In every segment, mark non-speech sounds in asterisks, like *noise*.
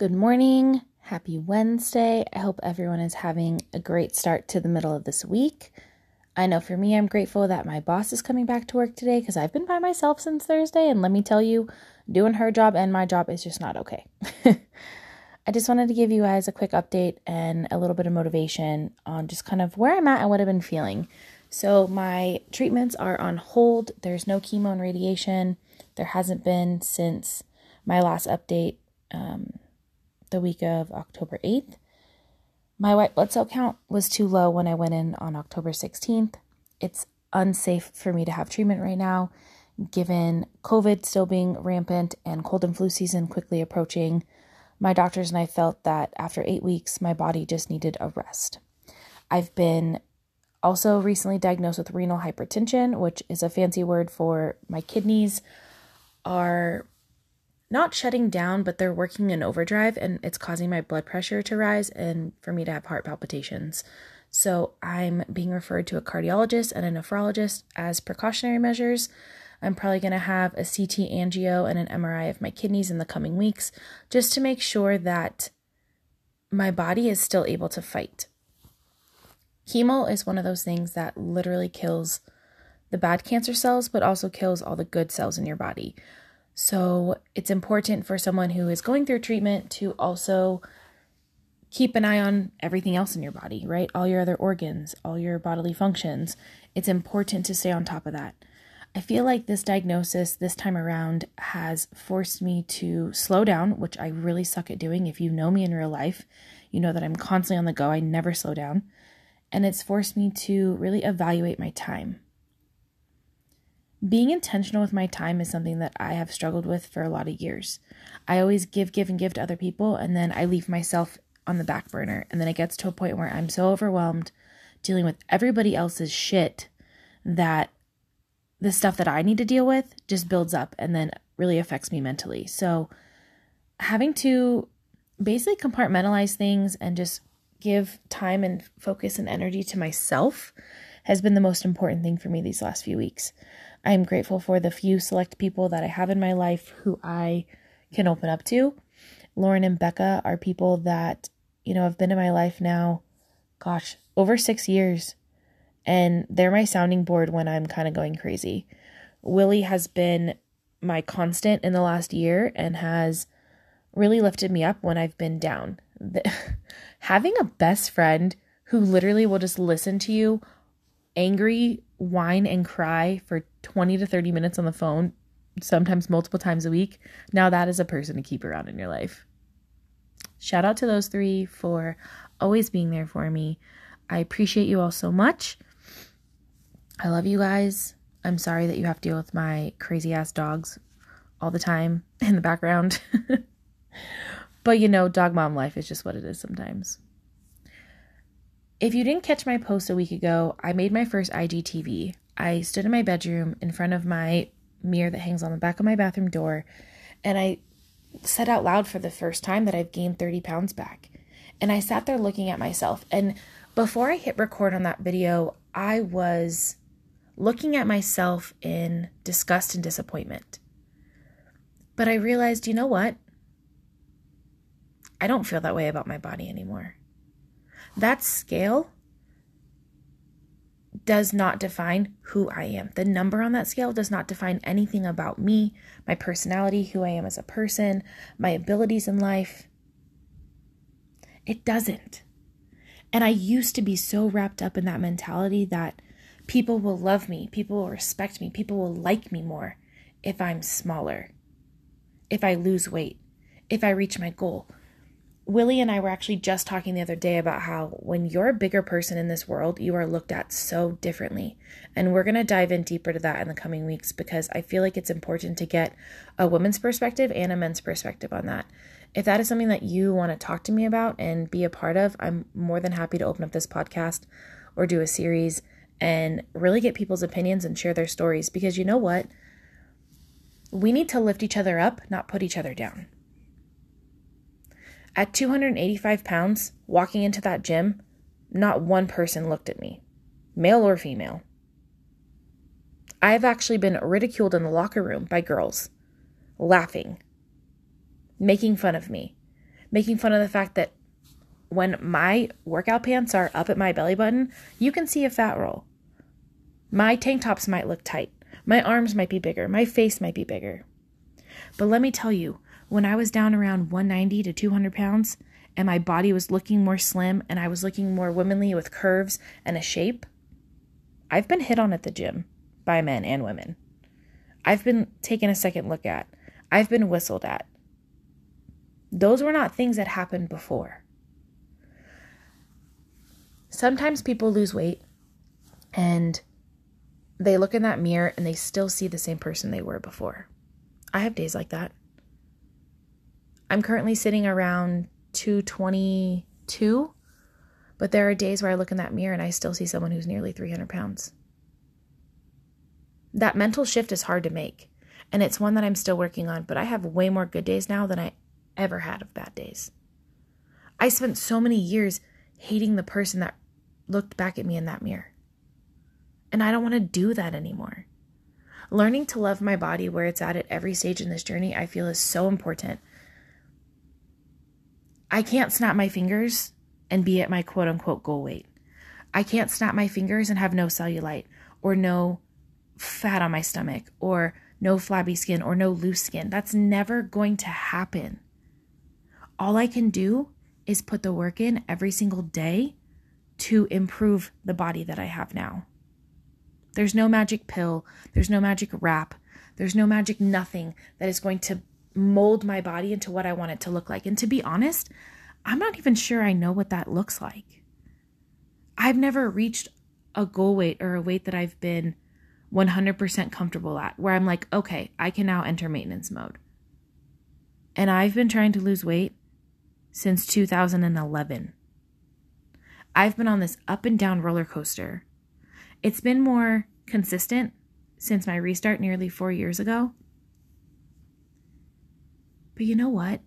Good morning. Happy Wednesday. I hope everyone is having a great start to the middle of this week. I know for me, I'm grateful that my boss is coming back to work today because I've been by myself since Thursday. And let me tell you, doing her job and my job is just not okay. *laughs* I just wanted to give you guys a quick update and a little bit of motivation on just kind of where I'm at and what I've been feeling. So, my treatments are on hold. There's no chemo and radiation. There hasn't been since my last update um, the week of October 8th. My white blood cell count was too low when I went in on October 16th. It's unsafe for me to have treatment right now, given COVID still being rampant and cold and flu season quickly approaching. My doctors and I felt that after eight weeks, my body just needed a rest. I've been also recently diagnosed with renal hypertension, which is a fancy word for my kidneys are not shutting down, but they're working in overdrive and it's causing my blood pressure to rise and for me to have heart palpitations. So I'm being referred to a cardiologist and a nephrologist as precautionary measures. I'm probably going to have a CT angio and an MRI of my kidneys in the coming weeks just to make sure that my body is still able to fight. Chemo is one of those things that literally kills the bad cancer cells, but also kills all the good cells in your body. So it's important for someone who is going through treatment to also keep an eye on everything else in your body, right? All your other organs, all your bodily functions. It's important to stay on top of that. I feel like this diagnosis this time around has forced me to slow down, which I really suck at doing. If you know me in real life, you know that I'm constantly on the go. I never slow down. And it's forced me to really evaluate my time being intentional with my time is something that I have struggled with for a lot of years. I always give, give, and give to other people, and then I leave myself on the back burner. And then it gets to a point where I'm so overwhelmed dealing with everybody else's shit that the stuff that I need to deal with just builds up and then really affects me mentally. So, having to basically compartmentalize things and just give time and focus and energy to myself has been the most important thing for me these last few weeks. I am grateful for the few select people that I have in my life who I can open up to. Lauren and Becca are people that, you know, have been in my life now, gosh, over six years. And they're my sounding board when I'm kind of going crazy. Willie has been my constant in the last year and has really lifted me up when I've been down. *laughs* Having a best friend who literally will just listen to you angry, whine, and cry for 20 to 30 minutes on the phone, sometimes multiple times a week, now that is a person to keep around in your life. Shout out to those three for always being there for me. I appreciate you all so much. I love you guys. I'm sorry that you have to deal with my crazy ass dogs all the time in the background. *laughs* but you know, dog mom life is just what it is sometimes. If you didn't catch my post a week ago, I made my first IGTV. I stood in my bedroom in front of my mirror that hangs on the back of my bathroom door, and I said out loud for the first time that I've gained 30 pounds back. And I sat there looking at myself. And before I hit record on that video, I was looking at myself in disgust and disappointment. But I realized, you know what? I don't feel that way about my body anymore. That scale does not define who I am. The number on that scale does not define anything about me, my personality, who I am as a person, my abilities in life. It doesn't. And I used to be so wrapped up in that mentality that people will love me, people will respect me, people will like me more if I'm smaller, if I lose weight, if I reach my goal. Willie and I were actually just talking the other day about how when you're a bigger person in this world, you are looked at so differently. And we're going to dive in deeper to that in the coming weeks because I feel like it's important to get a woman's perspective and a men's perspective on that. If that is something that you want to talk to me about and be a part of, I'm more than happy to open up this podcast or do a series and really get people's opinions and share their stories because you know what? We need to lift each other up, not put each other down. At 285 pounds, walking into that gym, not one person looked at me, male or female. I have actually been ridiculed in the locker room by girls, laughing, making fun of me, making fun of the fact that when my workout pants are up at my belly button, you can see a fat roll. My tank tops might look tight. My arms might be bigger. My face might be bigger. But let me tell you, when I was down around 190 to 200 pounds and my body was looking more slim and I was looking more womanly with curves and a shape, I've been hit on at the gym by men and women. I've been taken a second look at. I've been whistled at. Those were not things that happened before. Sometimes people lose weight and they look in that mirror and they still see the same person they were before. I have days like that. I'm currently sitting around 222, but there are days where I look in that mirror and I still see someone who's nearly 300 pounds. That mental shift is hard to make, and it's one that I'm still working on, but I have way more good days now than I ever had of bad days. I spent so many years hating the person that looked back at me in that mirror. And I don't want to do that anymore. Learning to love my body where it's at at every stage in this journey, I feel is so important I can't snap my fingers and be at my quote unquote goal weight. I can't snap my fingers and have no cellulite or no fat on my stomach or no flabby skin or no loose skin. That's never going to happen. All I can do is put the work in every single day to improve the body that I have now. There's no magic pill, there's no magic wrap, there's no magic nothing that is going to mold my body into what I want it to look like. And to be honest, I'm not even sure I know what that looks like. I've never reached a goal weight or a weight that I've been 100% comfortable at where I'm like, okay, I can now enter maintenance mode. And I've been trying to lose weight since 2011. I've been on this up and down roller coaster. It's been more consistent since my restart nearly four years ago. But you know what?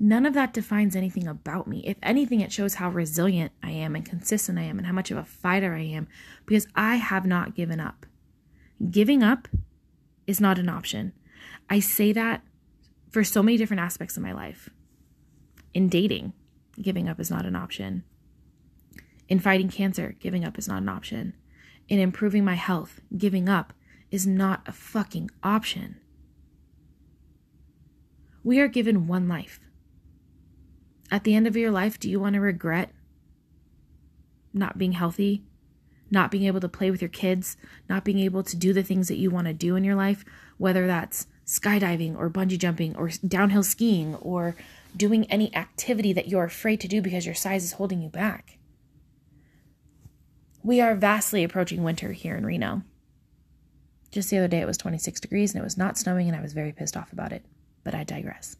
None of that defines anything about me. If anything, it shows how resilient I am and consistent I am and how much of a fighter I am because I have not given up. Giving up is not an option. I say that for so many different aspects of my life. In dating, giving up is not an option. In fighting cancer, giving up is not an option. In improving my health, giving up is not a fucking option. We are given one life. At the end of your life, do you want to regret not being healthy, not being able to play with your kids, not being able to do the things that you want to do in your life, whether that's skydiving or bungee jumping or downhill skiing or doing any activity that you're afraid to do because your size is holding you back? We are vastly approaching winter here in Reno. Just the other day, it was 26 degrees and it was not snowing, and I was very pissed off about it but I digress.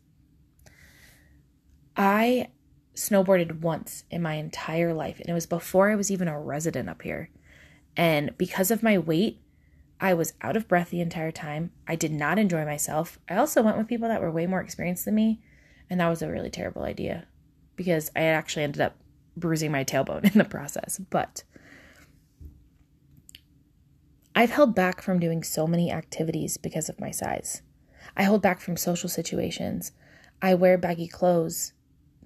I snowboarded once in my entire life, and it was before I was even a resident up here. And because of my weight, I was out of breath the entire time. I did not enjoy myself. I also went with people that were way more experienced than me, and that was a really terrible idea because I actually ended up bruising my tailbone *laughs* in the process. But I've held back from doing so many activities because of my size. I hold back from social situations. I wear baggy clothes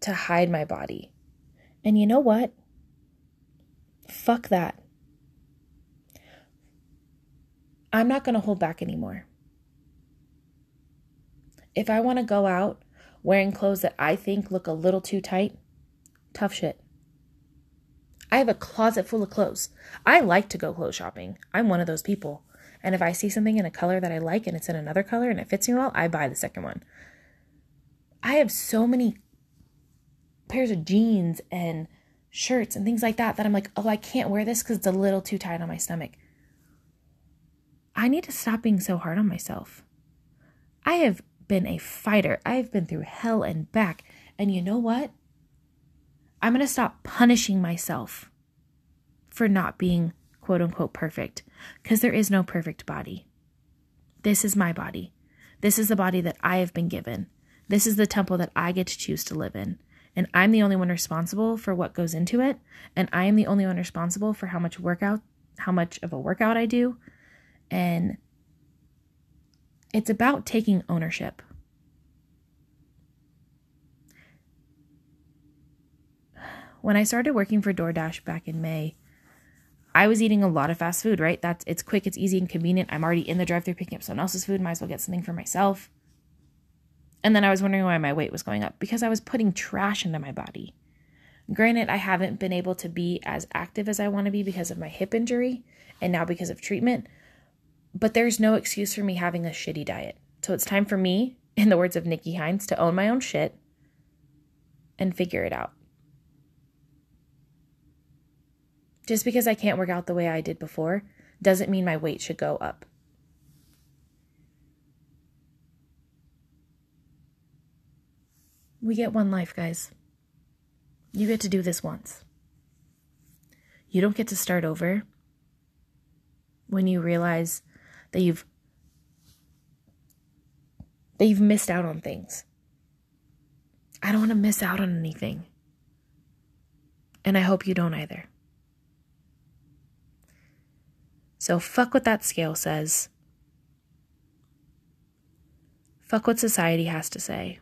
to hide my body. And you know what? Fuck that. I'm not going to hold back anymore. If I want to go out wearing clothes that I think look a little too tight, tough shit. I have a closet full of clothes. I like to go clothes shopping. I'm one of those people. And if I see something in a color that I like and it's in another color and it fits me well, I buy the second one. I have so many pairs of jeans and shirts and things like that that I'm like, oh, I can't wear this because it's a little too tight on my stomach. I need to stop being so hard on myself. I have been a fighter. I've been through hell and back. And you know what? I'm going to stop punishing myself for not being quote unquote perfect because there is no perfect body. This is my body. This is the body that I have been given. This is the temple that I get to choose to live in. And I'm the only one responsible for what goes into it. And I am the only one responsible for how much workout, how much of a workout I do. And it's about taking ownership. when I started working for DoorDash back in May, I was eating a lot of fast food, right? That's it's quick, it's easy and convenient. I'm already in the drive-through picking up someone else's food, might as well get something for myself. And then I was wondering why my weight was going up because I was putting trash into my body. Granted, I haven't been able to be as active as I want to be because of my hip injury and now because of treatment, but there's no excuse for me having a shitty diet. So it's time for me, in the words of Nikki Hines, to own my own shit and figure it out. Just because I can't work out the way I did before doesn't mean my weight should go up. We get one life, guys. You get to do this once. You don't get to start over when you realize that you've that you've missed out on things. I don't want to miss out on anything. And I hope you don't either. So fuck what that scale says. Fuck what society has to say.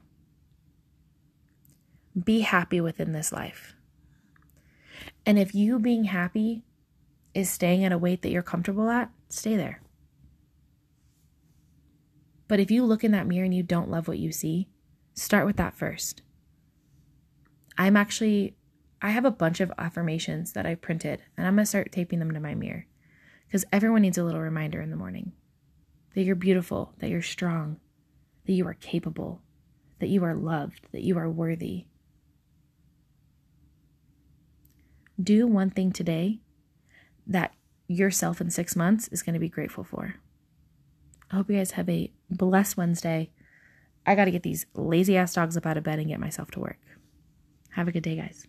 Be happy within this life. And if you being happy is staying at a weight that you're comfortable at, stay there. But if you look in that mirror and you don't love what you see, start with that first. I'm actually, I have a bunch of affirmations that I printed, and I'm going to start taping them to my mirror because everyone needs a little reminder in the morning that you're beautiful, that you're strong, that you are capable, that you are loved, that you are worthy, do one thing today that yourself in six months is going to be grateful for. I hope you guys have a blessed Wednesday. I got to get these lazy ass dogs up out of bed and get myself to work. Have a good day, guys.